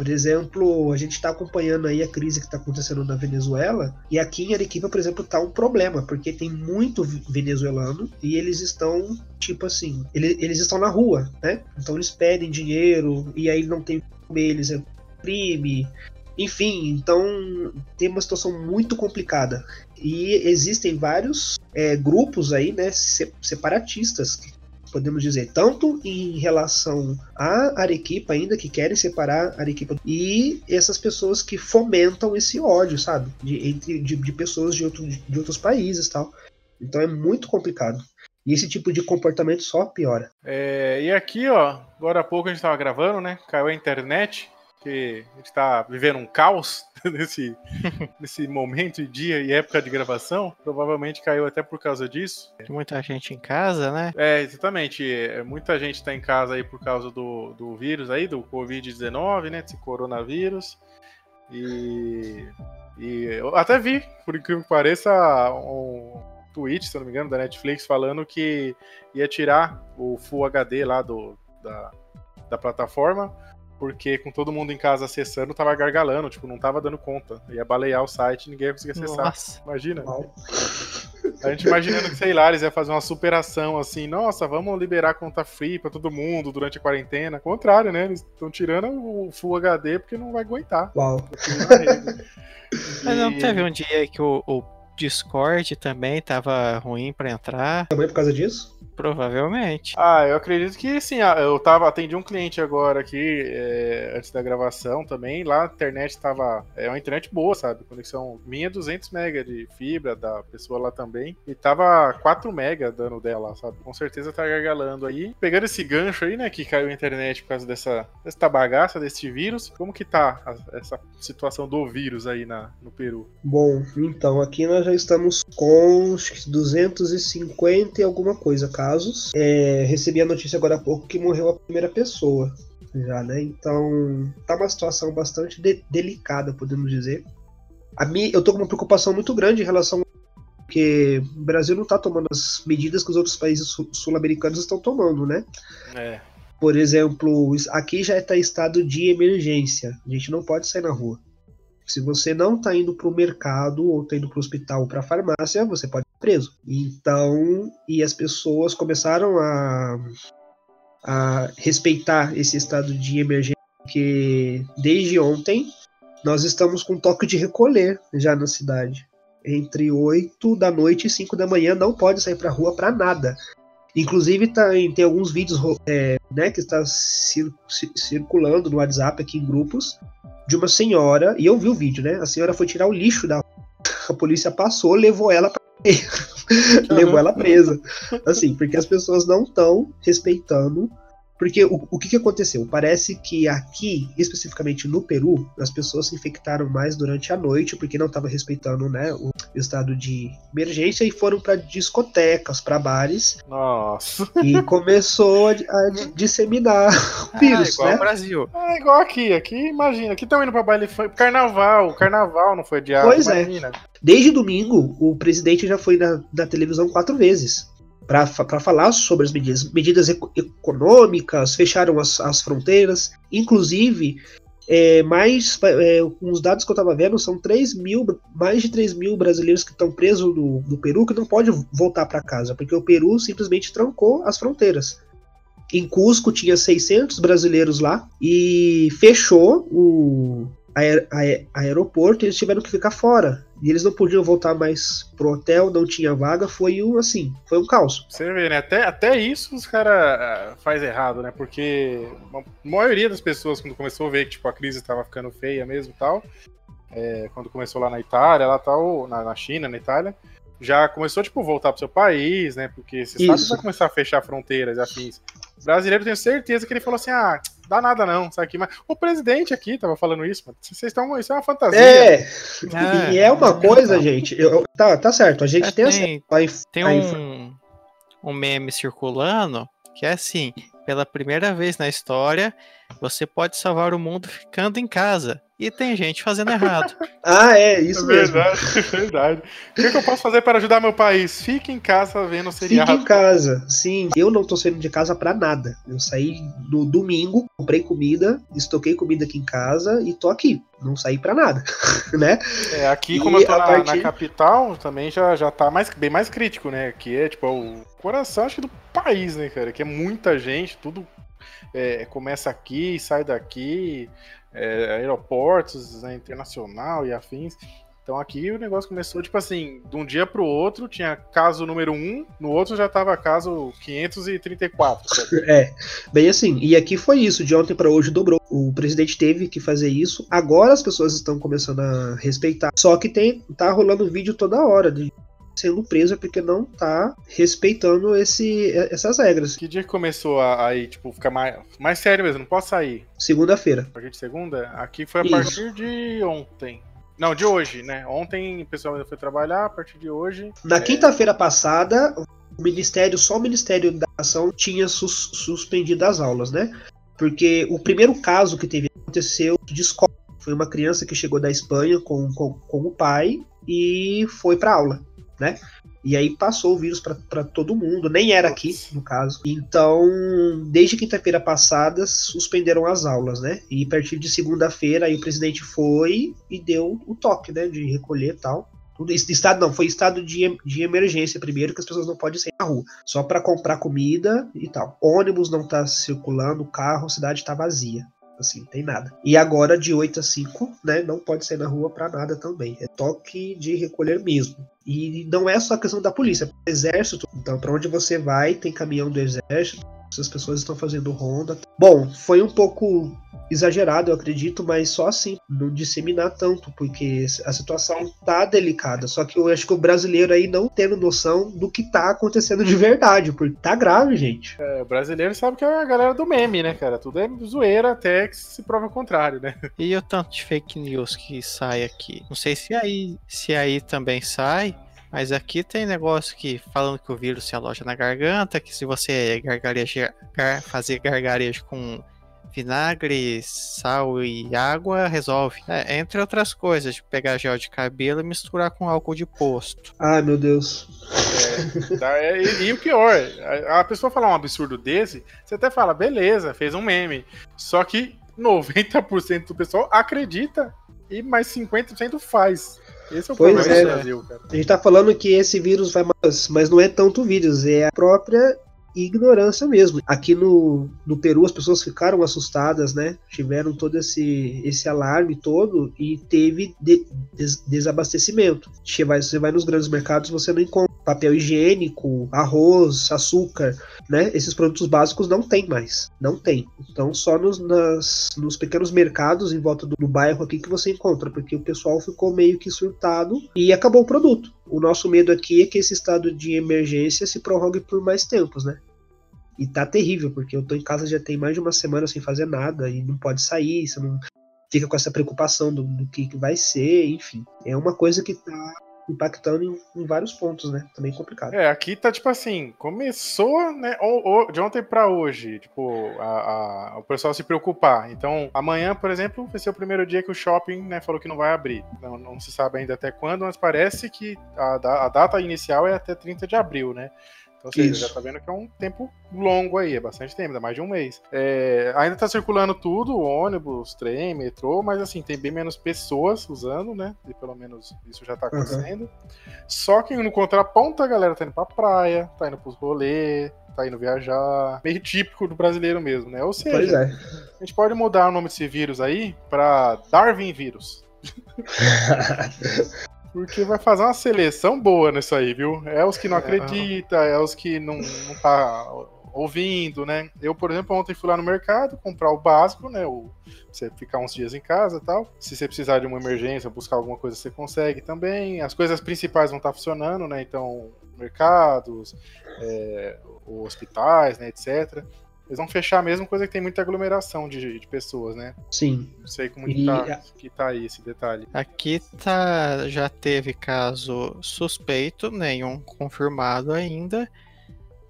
Por exemplo, a gente está acompanhando aí a crise que está acontecendo na Venezuela e aqui em Arequipa, por exemplo, está um problema porque tem muito venezuelano e eles estão tipo assim, eles, eles estão na rua, né? Então eles pedem dinheiro e aí não tem eles é crime, enfim, então tem uma situação muito complicada. E existem vários é, grupos aí, né, separatistas, podemos dizer, tanto em relação a Arequipa ainda, que querem separar Arequipa, e essas pessoas que fomentam esse ódio, sabe? De, entre, de, de pessoas de, outro, de outros países tal. Então é muito complicado. E esse tipo de comportamento só piora. É, e aqui, ó, agora há pouco a gente estava gravando, né? Caiu a internet que a gente está vivendo um caos nesse, nesse momento, dia e época de gravação. Provavelmente caiu até por causa disso. Tem muita gente em casa, né? É, exatamente. É, muita gente está em casa aí por causa do, do vírus aí, do Covid-19, né? Desse coronavírus. E, e eu até vi, por incrível que pareça, um tweet, se não me engano, da Netflix falando que ia tirar o Full HD lá do, da, da plataforma porque com todo mundo em casa acessando, tava gargalando, tipo, não tava dando conta. Ia balear o site e ninguém ia conseguir acessar. Nossa. Imagina. A gente imaginando que, sei lá, eles iam fazer uma superação assim, nossa, vamos liberar conta free pra todo mundo durante a quarentena. Contrário, né? Eles estão tirando o Full HD porque não vai aguentar. Uau. Mas não teve um dia que o, o Discord também tava ruim para entrar. Também por causa disso? Provavelmente. Ah, eu acredito que sim. Ah, Eu tava, atendi um cliente agora aqui, é, antes da gravação também. Lá a internet tava. É uma internet boa, sabe? Conexão minha 200 mega de fibra, da pessoa lá também. E tava 4 mega dando dela, sabe? Com certeza tá gargalando aí. Pegando esse gancho aí, né, que caiu a internet por causa dessa, dessa bagaça, desse vírus. Como que tá a- essa situação do vírus aí na, no Peru? Bom, então aqui nós já estamos com acho que 250 e alguma coisa casos. É, recebi a notícia agora há pouco que morreu a primeira pessoa. Já, né? Então tá uma situação bastante de- delicada, podemos dizer. A mim, eu tô com uma preocupação muito grande em relação porque o Brasil não tá tomando as medidas que os outros países sul- sul-americanos estão tomando, né? É. Por exemplo, aqui já está estado de emergência. A gente não pode sair na rua. Se você não está indo para o mercado, ou está indo para o hospital ou para a farmácia, você pode preso. Então, e as pessoas começaram a, a respeitar esse estado de emergência, porque desde ontem nós estamos com toque de recolher já na cidade. Entre 8 da noite e 5 da manhã não pode sair para rua para nada. Inclusive tá em- tem alguns vídeos é, né, que está cir- ci- circulando no WhatsApp aqui em grupos de uma senhora, e eu vi o vídeo, né? A senhora foi tirar o lixo da a polícia passou, levou ela pra levou ela presa. Assim, porque as pessoas não estão respeitando. Porque o, o que, que aconteceu? Parece que aqui, especificamente no Peru, as pessoas se infectaram mais durante a noite, porque não estava respeitando né, o estado de emergência e foram para discotecas, para bares, Nossa. e começou a, a disseminar o vírus, ah, igual né? o Brasil. É igual aqui, aqui imagina, aqui estão indo pra baile funk, carnaval, carnaval não foi adiado, Pois é. imagina. Desde domingo, o presidente já foi na, na televisão quatro vezes para falar sobre as medidas, medidas eco- econômicas, fecharam as, as fronteiras, inclusive. É, mais é, uns dados que eu estava vendo são 3 mil, mais de 3 mil brasileiros que estão presos no, no Peru que não podem voltar para casa, porque o Peru simplesmente trancou as fronteiras. Em Cusco tinha 600 brasileiros lá e fechou o aer- aer- aeroporto e eles tiveram que ficar fora. E eles não podiam voltar mais pro hotel, não tinha vaga, foi um assim, foi um caos. Você vê, né? Até, até isso os caras faz errado, né? Porque a maioria das pessoas, quando começou a ver que tipo, a crise estava ficando feia mesmo e tal, é, quando começou lá na Itália, lá tal, na, na China, na Itália, já começou, tipo, voltar pro seu país, né? Porque você sabe que Isso. vai começar a fechar fronteiras e afins. O brasileiro, eu tenho certeza que ele falou assim, ah, dá nada não, sabe aqui? Mas o presidente aqui tava falando isso, mano. Vocês estão, isso é uma fantasia. É, É, e é uma é, coisa, então. gente. eu- tá, tá certo, a gente É, tem, tem- Tem um, um meme circulando que é assim: pela primeira vez na história, você pode salvar o mundo ficando em casa. E tem gente fazendo errado. Ah, é, É isso mesmo. verdade, é verdade. O que, que eu posso fazer para ajudar meu país? Fique em casa vendo o Fique seriado. em casa, sim. Eu não tô saindo de casa pra nada. Eu saí no domingo, comprei comida, estoquei comida aqui em casa e tô aqui. Não saí pra nada, né? É, aqui, E como eu tô na, partir- na capital, também já, já tá mais, bem mais crítico, né? Que é, tipo, o coração, acho que, do país, né, cara? Que é muita gente, tudo é, começa aqui, sai daqui, é, aeroportos, né, internacional e afins. Então aqui o negócio começou, tipo assim, de um dia pro outro, tinha caso número 1, no outro já tava caso 534. sabe? É, bem assim. E aqui foi isso, de ontem pra hoje dobrou. O presidente teve que fazer isso. Agora as pessoas estão começando a respeitar. Só que tem tá rolando vídeo toda hora de sendo preso porque não tá respeitando esse, essas regras. Que dia que começou a aí, tipo, ficar mais, mais sério mesmo? Não posso sair. Segunda-feira. A partir de segunda? Aqui foi a Isso. partir de ontem. Não, de hoje, né? Ontem o pessoal ainda foi trabalhar, a partir de hoje. Na É. quinta-feira passada, o Ministério, só o Ministério da Ação tinha sus- suspendido as aulas, né? Porque o primeiro caso que teve aconteceu de escola. Foi uma criança que chegou da Espanha com, com, com o pai e foi pra aula, né? E aí passou o vírus para todo mundo, nem era aqui, no caso. Então, desde quinta-feira passada, suspenderam as aulas, né? E a partir de segunda-feira, aí o presidente foi e deu o toque, né? De recolher e tal. Tudo isso, estado não, foi estado de, de emergência primeiro, que as pessoas não podem sair na rua, só para comprar comida e tal. Ônibus não tá circulando, carro, a cidade tá vazia. Assim, tem nada. E agora, de 8 a 5, né, não pode sair na rua para nada também. É toque de recolher mesmo. E não é só a questão da polícia, é exército. Então, para onde você vai, tem caminhão do exército, as pessoas estão fazendo ronda. Bom, foi um pouco exagerado, eu acredito, mas só assim, não disseminar tanto, porque a situação tá delicada. Só que eu acho que o brasileiro aí não tendo noção do que tá acontecendo de verdade, porque tá grave, gente. É, o brasileiro sabe que é a galera do meme, né, cara? Tudo é zoeira até que se prova o contrário, né? E o tanto de fake news que sai aqui? Não sei se aí, se aí também sai. Mas aqui tem negócio que falando que o vírus se aloja na garganta, que se você gargarejar, gar, fazer gargarejo com vinagre, sal e água, resolve. É, entre outras coisas, de pegar gel de cabelo e misturar com álcool de posto. Ai, meu Deus. É, e, e, o pior, a, a pessoa falar um absurdo desse, você até fala, beleza, fez um meme. Só que 90% do pessoal acredita e mais 50% faz. Esse é o pois problema é, do Brasil, cara. A gente tá falando que esse vírus vai mais, mas não é tanto vírus, é a própria ignorância mesmo. Aqui no, no Peru as pessoas ficaram assustadas, né? Tiveram todo esse, esse alarme todo e teve de, des, desabastecimento. Você vai, você vai nos grandes mercados você não encontra papel higiênico, arroz, açúcar, né? Esses produtos básicos não tem mais, não tem. Então só nos, nas, nos pequenos mercados em volta do, do bairro aqui que você encontra, porque o pessoal ficou meio que surtado e acabou o produto. O nosso medo aqui é que esse estado de emergência se prorrogue por mais tempos, né? E tá terrível, porque eu tô em casa já tem mais de uma semana sem fazer nada e não pode sair, você não fica com essa preocupação do, do que, que vai ser, enfim. É uma coisa que tá impactando em, em, vários pontos, né? Também complicado. É, aqui tá tipo assim, começou, né, ou, ou, de ontem para hoje, tipo, a, a, o pessoal se preocupar. Então, amanhã, por exemplo, vai ser o primeiro dia que o shopping, né, falou que não vai abrir. Não, não se sabe ainda até quando, mas parece que a, a data inicial é até 30 de abril, né? Então, ou seja, já tá vendo que é um tempo longo aí, é bastante tempo, dá mais de um mês. É, ainda tá circulando tudo, ônibus, trem, metrô, mas assim, tem bem menos pessoas usando, né? E pelo menos isso já tá acontecendo. Uhum. Só que no contraponto, a galera tá indo pra praia, tá indo pros rolês, tá indo viajar. Meio típico do brasileiro mesmo, né? Ou seja, é. a gente pode mudar o nome desse vírus aí pra Darwin vírus. Porque vai fazer uma seleção boa nisso aí, viu? É os que não é. acreditam, é os que não, não tá ouvindo, né? Eu, por exemplo, ontem fui lá no mercado comprar o básico, né? O, você ficar uns dias em casa e tal. Se você precisar de uma emergência, buscar alguma coisa, você consegue também. As coisas principais vão estar funcionando, né? Então, mercados, é, hospitais, né, etc. Eles vão fechar mesmo, coisa que tem muita aglomeração de, de pessoas, né? Sim. Não sei como e... tá, que tá aí esse detalhe. Aqui tá, já teve caso suspeito, nenhum confirmado ainda.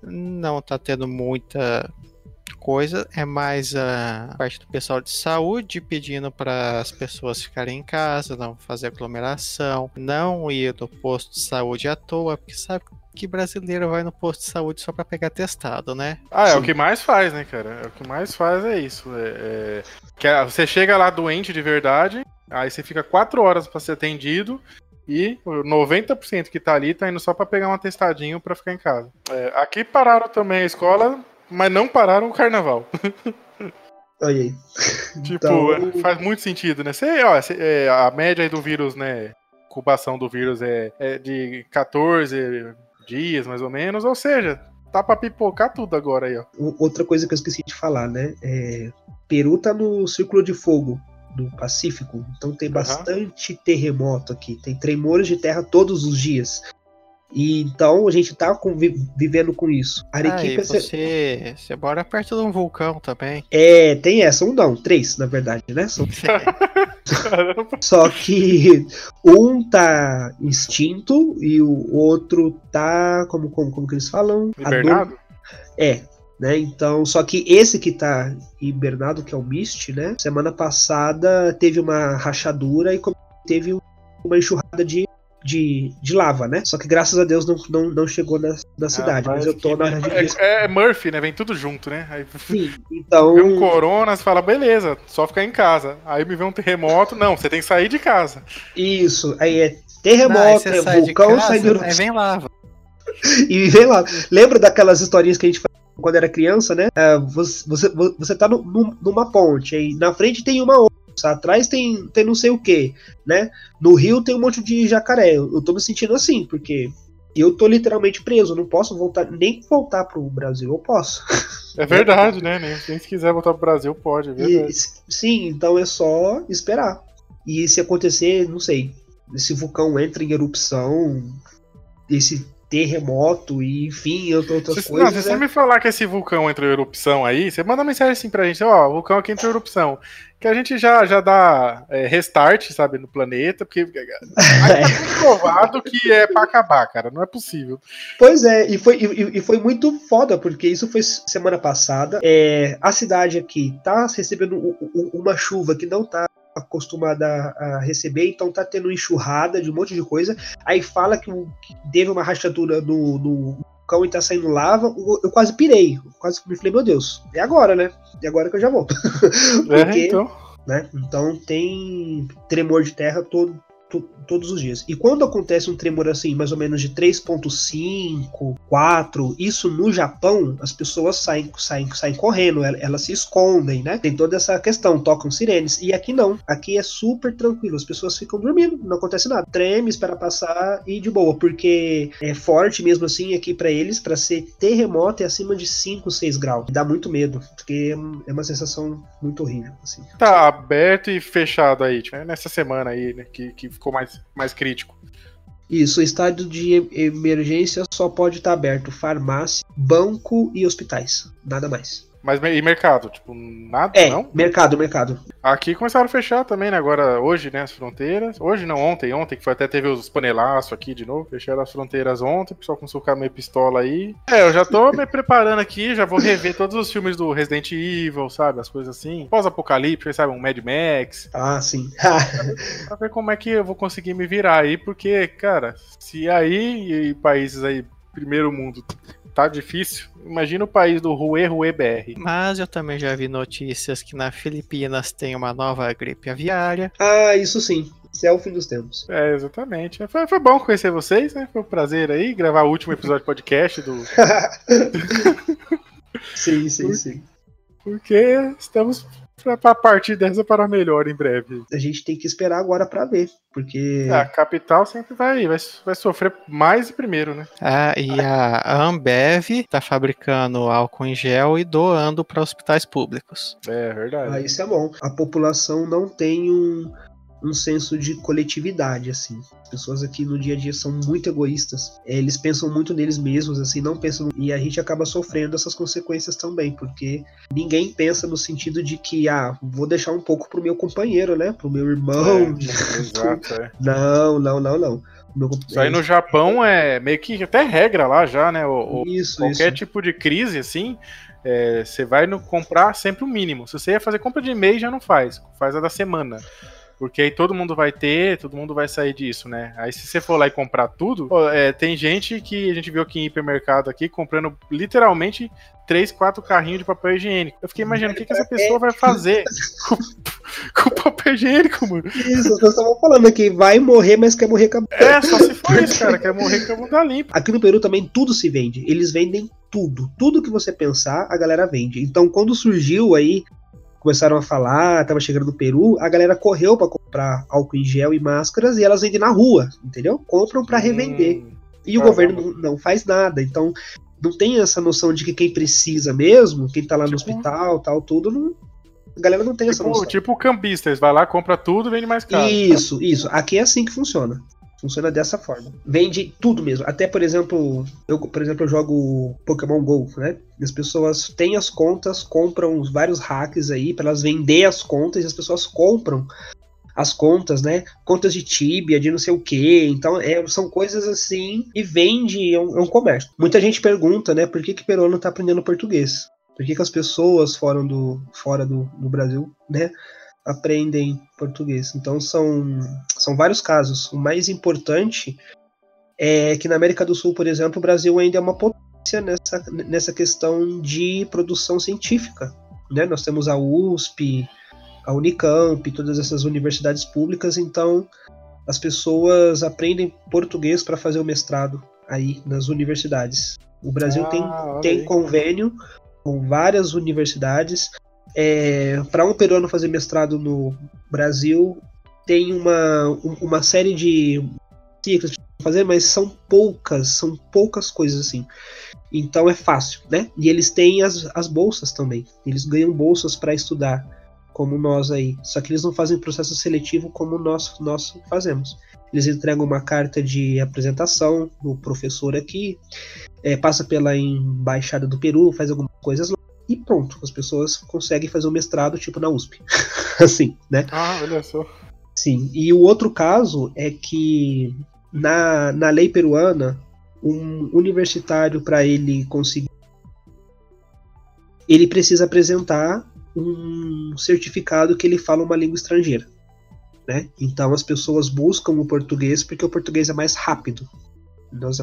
Não tá tendo muita coisa, é mais a parte do pessoal de saúde pedindo para as pessoas ficarem em casa, não fazer aglomeração, não ir no posto de saúde à toa, porque sabe que brasileiro vai no posto de saúde só para pegar testado, né? Ah, é Sim. o que mais faz, né, cara? É o que mais faz é isso. É, é... Que é, você chega lá doente de verdade, aí você fica quatro horas para ser atendido e 90% que tá ali tá indo só para pegar um atestadinho para ficar em casa. É, aqui pararam também a escola, mas não pararam o carnaval. Olha aí. Tipo, então... faz muito sentido, né? Você, ó, é, a média do vírus, né? Incubação do vírus é, é de 14 dias, mais ou menos. Ou seja, tá pra pipocar tudo agora aí, ó. Outra coisa que eu esqueci de falar, né? É, Peru tá no Círculo de Fogo do Pacífico, então tem bastante uhum. terremoto aqui. Tem tremores de terra todos os dias. E então a gente tá vivendo com isso. Arequipa. Ah, você, você mora perto de um vulcão também. É, tem essa, um não, três, na verdade, né? São... Só que um tá extinto e o outro tá. Como, como, como que eles falam? Hibernado? É, né? Então, só que esse que tá hibernado, que é o Mist, né? Semana passada teve uma rachadura e teve uma enxurrada de de, de lava, né? Só que graças a Deus não, não, não chegou na, na ah, cidade, mas eu tô na área de risco. É, é, Murphy, né? Vem tudo junto, né? Aí, Sim, então. Vem um corona, você fala, beleza, só ficar em casa. Aí me vê um terremoto, não, você tem que sair de casa. Isso, aí é terremoto, não, é sai vulcão, casa, sai do... Aí vem lava. e vem lá. Lembra daquelas historinhas que a gente fazia quando era criança, né? É, você, você, você tá no, numa ponte, aí na frente tem uma outra atrás tem, tem não sei o que, né? No Rio tem um monte de jacaré. Eu tô me sentindo assim, porque eu tô literalmente preso, eu não posso voltar, nem voltar pro Brasil, eu posso. É verdade, né? Nem, se quiser voltar pro Brasil, pode, é. E, sim, então é só esperar. E se acontecer, não sei, esse vulcão entra em erupção, esse terremoto e enfim, outras se, coisas. Não, se você me falar que esse vulcão entrou em erupção aí, você manda mensagem assim pra gente, ó, o vulcão aqui entrou em erupção. Que a gente já, já dá é, restart, sabe, no planeta, porque aí tá provado que é pra acabar, cara, não é possível. Pois é, e foi, e, e foi muito foda, porque isso foi semana passada. É, a cidade aqui tá recebendo uma chuva que não tá acostumada a, receber, então tá tendo enxurrada de um monte de coisa. Aí fala que, que teve uma rachadura no, no cão e tá saindo lava. Eu, eu quase pirei, eu quase me falei, meu Deus, é agora, né? É agora que eu já vou. Porque, é, então. Né? Então tem tremor de terra todo, todos os dias. E quando acontece um tremor assim, mais ou menos de 3.5, 4, isso no Japão, as pessoas saem, saem, saem correndo, elas se escondem, né? Tem toda essa questão, tocam sirenes. E aqui não. Aqui é super tranquilo, as pessoas ficam dormindo, não acontece nada. Treme, espera passar e de boa, porque é forte mesmo assim aqui para eles, para ser terremoto é acima de 5, 6 graus. Dá muito medo, porque é uma sensação muito horrível. Assim. Tá aberto e fechado aí, tipo, nessa semana aí, né, que, que ficou mais, mais crítico. Isso, o estádio de emergência só pode estar aberto farmácia, banco e hospitais, nada mais. Mas e mercado? Tipo, nada, é, não? mercado, mercado. Aqui começaram a fechar também, né? Agora, hoje, né, as fronteiras. Hoje não, ontem, ontem, que foi até teve os panelaços aqui de novo. Fecharam as fronteiras ontem, o pessoal começou a ficar meio pistola aí. É, eu já tô me preparando aqui, já vou rever todos os filmes do Resident Evil, sabe? As coisas assim. Pós-apocalipse, sabe? Um Mad Max. Ah, sim. pra ver como é que eu vou conseguir me virar aí, porque, cara, se aí e países aí, primeiro mundo, tá difícil. Imagina o país do Rue Rue BR. Mas eu também já vi notícias que na Filipinas tem uma nova gripe aviária. Ah, isso sim. Isso é o fim dos tempos. É, exatamente. Foi, foi bom conhecer vocês, né? Foi um prazer aí gravar o último episódio do podcast do. sim, sim, sim. Porque estamos para partir dessa para melhor em breve. A gente tem que esperar agora para ver, porque a capital sempre vai, vai, vai sofrer mais primeiro, né? Ah, e a Ambev tá fabricando álcool em gel e doando para hospitais públicos. É verdade. Ah, isso é bom. A população não tem um um senso de coletividade, assim. As pessoas aqui no dia a dia são muito egoístas. É, eles pensam muito neles mesmos, assim, não pensam. E a gente acaba sofrendo essas consequências também, porque ninguém pensa no sentido de que, ah, vou deixar um pouco pro meu companheiro, né? Pro meu irmão. É, exato, é. Não, não, não, não. Isso aí no Japão é meio que até regra lá já, né? O, isso, qualquer isso. tipo de crise, assim, é, você vai no comprar sempre o mínimo. Se você ia fazer compra de mês, já não faz. Faz a da semana. Porque aí todo mundo vai ter, todo mundo vai sair disso, né? Aí se você for lá e comprar tudo, é, tem gente que a gente viu aqui em hipermercado aqui comprando literalmente três, quatro carrinhos de papel higiênico. Eu fiquei imaginando o que, que essa pessoa vai fazer com, com papel higiênico, mano. Isso, nós estamos falando aqui, vai morrer, mas quer morrer com a... É, só se for isso, cara, quer morrer com a bunda limpa. Aqui no Peru também tudo se vende. Eles vendem tudo. Tudo que você pensar, a galera vende. Então, quando surgiu aí começaram a falar, tava chegando no Peru, a galera correu para comprar álcool em gel e máscaras e elas vendem na rua, entendeu? Compram para revender. Hum, e o governo não, não faz nada. Então, não tem essa noção de que quem precisa mesmo, quem tá lá no tipo, hospital, tal, tudo, não, a galera não tem tipo, essa noção. Tipo cambistas, vai lá, compra tudo, vende mais caro. Isso, isso. Aqui é assim que funciona. Funciona dessa forma. Vende tudo mesmo. Até, por exemplo, eu, por exemplo, eu jogo Pokémon GO, né? As pessoas têm as contas, compram vários hacks aí para elas vender as contas e as pessoas compram as contas, né? Contas de Tibia, de não sei o que. Então, é, são coisas assim e vende, é um, é um, comércio. Muita gente pergunta, né? Por que que Peruano tá aprendendo português? Por que, que as pessoas fora do, fora do, do Brasil, né? Aprendem português. Então são, são vários casos. O mais importante é que na América do Sul, por exemplo, o Brasil ainda é uma potência nessa, nessa questão de produção científica. Né? Nós temos a USP, a Unicamp, todas essas universidades públicas, então as pessoas aprendem português para fazer o mestrado aí nas universidades. O Brasil ah, tem, tem convênio com várias universidades é, para um peruano fazer mestrado no, Brasil tem uma, uma série de ciclos para fazer, mas são poucas, são poucas coisas assim. Então é fácil, né? E eles têm as, as bolsas também. Eles ganham bolsas para estudar, como nós aí. Só que eles não fazem processo seletivo como nós, nós fazemos. Eles entregam uma carta de apresentação do professor aqui, é, passa pela embaixada do Peru, faz algumas coisas lá e pronto. As pessoas conseguem fazer um mestrado tipo na USP, assim, né? Ah, olha só. Sim. E o outro caso é que na, na lei peruana um universitário para ele conseguir ele precisa apresentar um certificado que ele fala uma língua estrangeira, né? Então as pessoas buscam o português porque o português é mais rápido.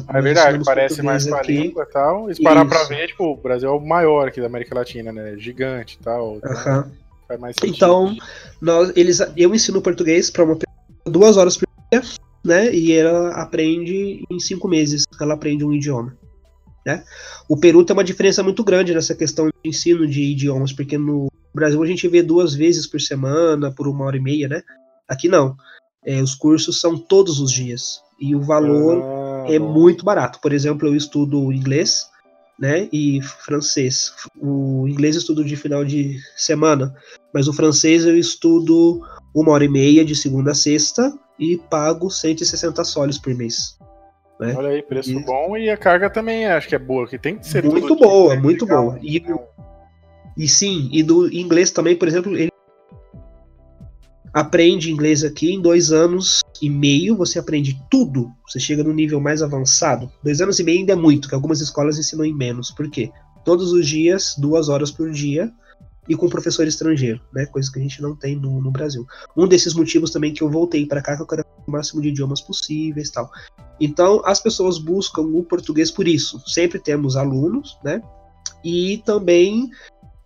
Ah, é verdade, parece mais com a língua e tal. E se parar pra ver, tipo, o Brasil é o maior aqui da América Latina, né? Gigante e tal. Então, faz mais então nós, eles, eu ensino português para uma pessoa duas horas por dia né? E ela aprende em cinco meses, ela aprende um idioma. Né? O Peru tem uma diferença muito grande nessa questão de ensino de idiomas, porque no Brasil a gente vê duas vezes por semana, por uma hora e meia, né? Aqui não. É, os cursos são todos os dias e o valor ah, é bom. muito barato. Por exemplo, eu estudo inglês, né? E francês. O inglês eu estudo de final de semana, mas o francês eu estudo uma hora e meia de segunda a sexta e pago 160 soles por mês. Né? Olha aí, preço e... bom e a carga também acho que é boa, que tem que ser muito boa, muito boa. E, e sim, e do inglês também, por exemplo, ele aprende inglês aqui em dois anos e meio, você aprende tudo, você chega no nível mais avançado. Dois anos e meio ainda é muito, que algumas escolas ensinam em menos. Por quê? Todos os dias, duas horas por dia, e com professor estrangeiro, né? Coisa que a gente não tem no, no Brasil. Um desses motivos também que eu voltei para cá, que eu quero o máximo de idiomas possíveis tal. Então, as pessoas buscam o português por isso. Sempre temos alunos, né? E também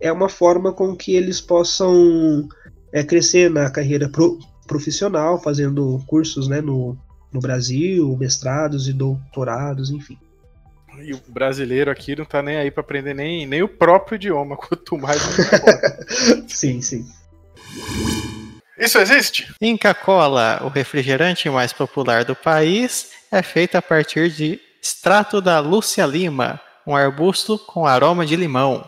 é uma forma com que eles possam é, crescer na carreira pro, profissional, fazendo cursos né, no, no Brasil, mestrados e doutorados, enfim. E o brasileiro aqui não tá nem aí para aprender nem, nem o próprio idioma, quanto mais Sim, sim. Isso existe? Inca Cola, o refrigerante mais popular do país, é feito a partir de extrato da Lúcia Lima, um arbusto com aroma de limão.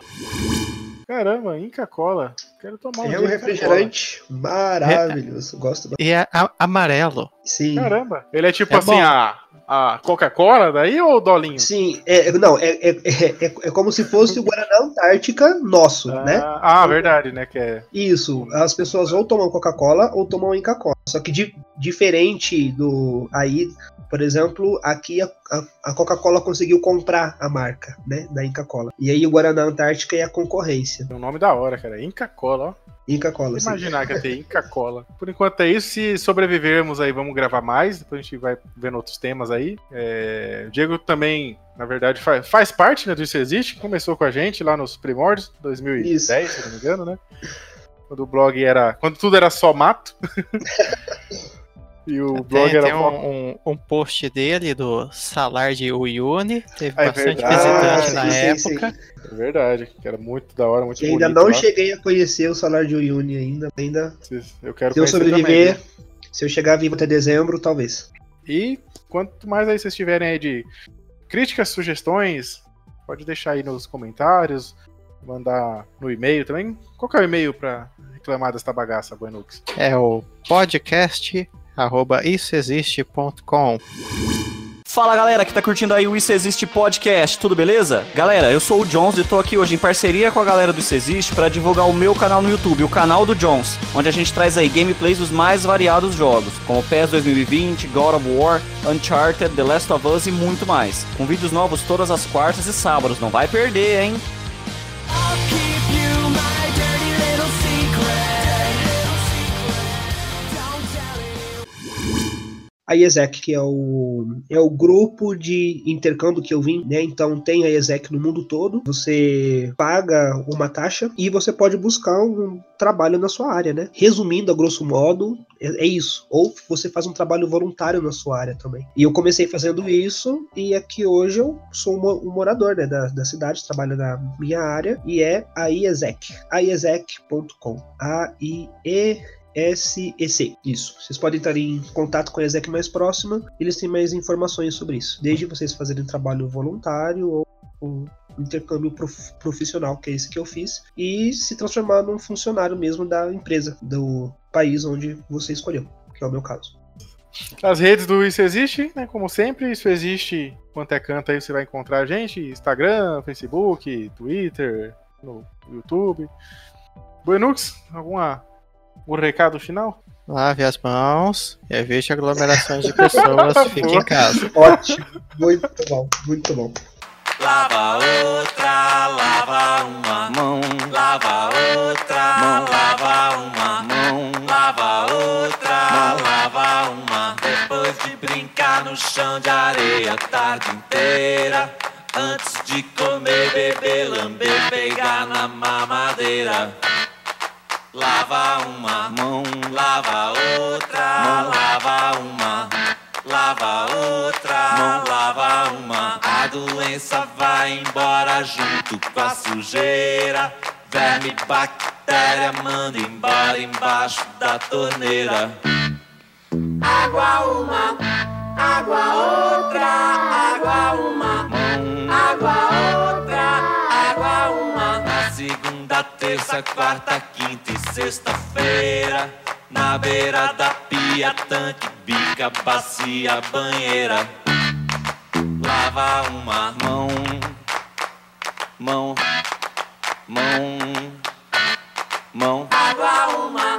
Caramba, Inca Cola. Quero tomar um É um refrigerante maravilhoso. É, Gosto bastante. E é amarelo. Sim. Caramba. Ele é tipo é assim, a, a Coca-Cola daí ou o Dolinho? Sim, é, não, é, é, é, é, como se fosse o Guaraná Antártica nosso, ah, né? Ah, verdade, né? Que é... Isso. As pessoas ou tomam Coca-Cola ou tomam Inca Cola. Só que di, diferente do aí por exemplo, aqui a, a, a Coca-Cola conseguiu comprar a marca, né, da Inca Cola. E aí o Guaraná Antártica é a concorrência. É um nome da hora, cara. Inca Cola, ó. Inca Cola, Imaginar sim. que ia ter Inca Cola. Por enquanto é isso. Se sobrevivermos aí, vamos gravar mais. Depois a gente vai vendo outros temas aí. É... O Diego também, na verdade, faz, faz parte né, do Isso Existe. Começou com a gente lá nos primórdios, 2010, isso. se não me engano, né? Quando o blog era. Quando tudo era só mato. E o blog era tem um, um, um, post dele do Salar de Uyuni, teve ah, é bastante verdade. visitante ah, na sim, época. Sim, sim. É verdade, que era muito da hora, muito bonito. Ainda não lá. cheguei a conhecer o Salar de Uyuni ainda, ainda. Eu quero se eu sobreviver, também, se eu chegar vivo até dezembro, talvez. E quanto mais aí vocês tiverem aí de críticas, sugestões, pode deixar aí nos comentários, mandar no e-mail também. Qual é o e-mail para reclamar desta bagaça, Buenux? É o podcast arroba issoexiste.com. Fala galera que tá curtindo aí o Isso Existe Podcast, tudo beleza? Galera, eu sou o Jones e tô aqui hoje em parceria com a galera do Isso Existe para divulgar o meu canal no YouTube, o canal do Jones, onde a gente traz aí gameplays dos mais variados jogos, como PES 2020, God of War, Uncharted, The Last of Us e muito mais. Com vídeos novos todas as quartas e sábados, não vai perder, hein? A IESEC, que é o, é o grupo de intercâmbio que eu vim, né? Então tem a IESEC no mundo todo. Você paga uma taxa e você pode buscar um trabalho na sua área, né? Resumindo, a grosso modo, é, é isso. Ou você faz um trabalho voluntário na sua área também. E eu comecei fazendo isso e aqui hoje eu sou um morador né, da, da cidade, trabalho na minha área e é a IESEC, aiesec.com. A-I-E SEC. Isso. Vocês podem estar em contato com a ESEC mais próxima, eles têm mais informações sobre isso. Desde vocês fazerem trabalho voluntário ou, ou intercâmbio prof, profissional, que é esse que eu fiz, e se transformar num funcionário mesmo da empresa, do país onde você escolheu, que é o meu caso. As redes do Isso Existe, né? Como sempre, Isso Existe, quanto é canto aí você vai encontrar a gente, Instagram, Facebook, Twitter, no YouTube. Buenux, alguma um recado final? Lave as mãos, evite aglomerações de pessoas, fique em casa. Ótimo, muito bom, muito bom. Lava outra, lava uma mão. Lava outra, mão. lava uma mão. Lava outra, mão. lava uma. Depois de brincar no chão de areia a tarde inteira. Antes de comer, beber, lamber, pegar na mamadeira. Lava uma mão, lava outra, mão. lava uma, lava outra, mão. lava uma. A doença vai embora junto com a sujeira. Verme, bactéria, manda embora embaixo da torneira. Água uma, água outra, terça, quarta, quinta e sexta-feira. Na beira da pia, tanque, bica, bacia, banheira. Lava uma mão, mão, mão, mão. Água uma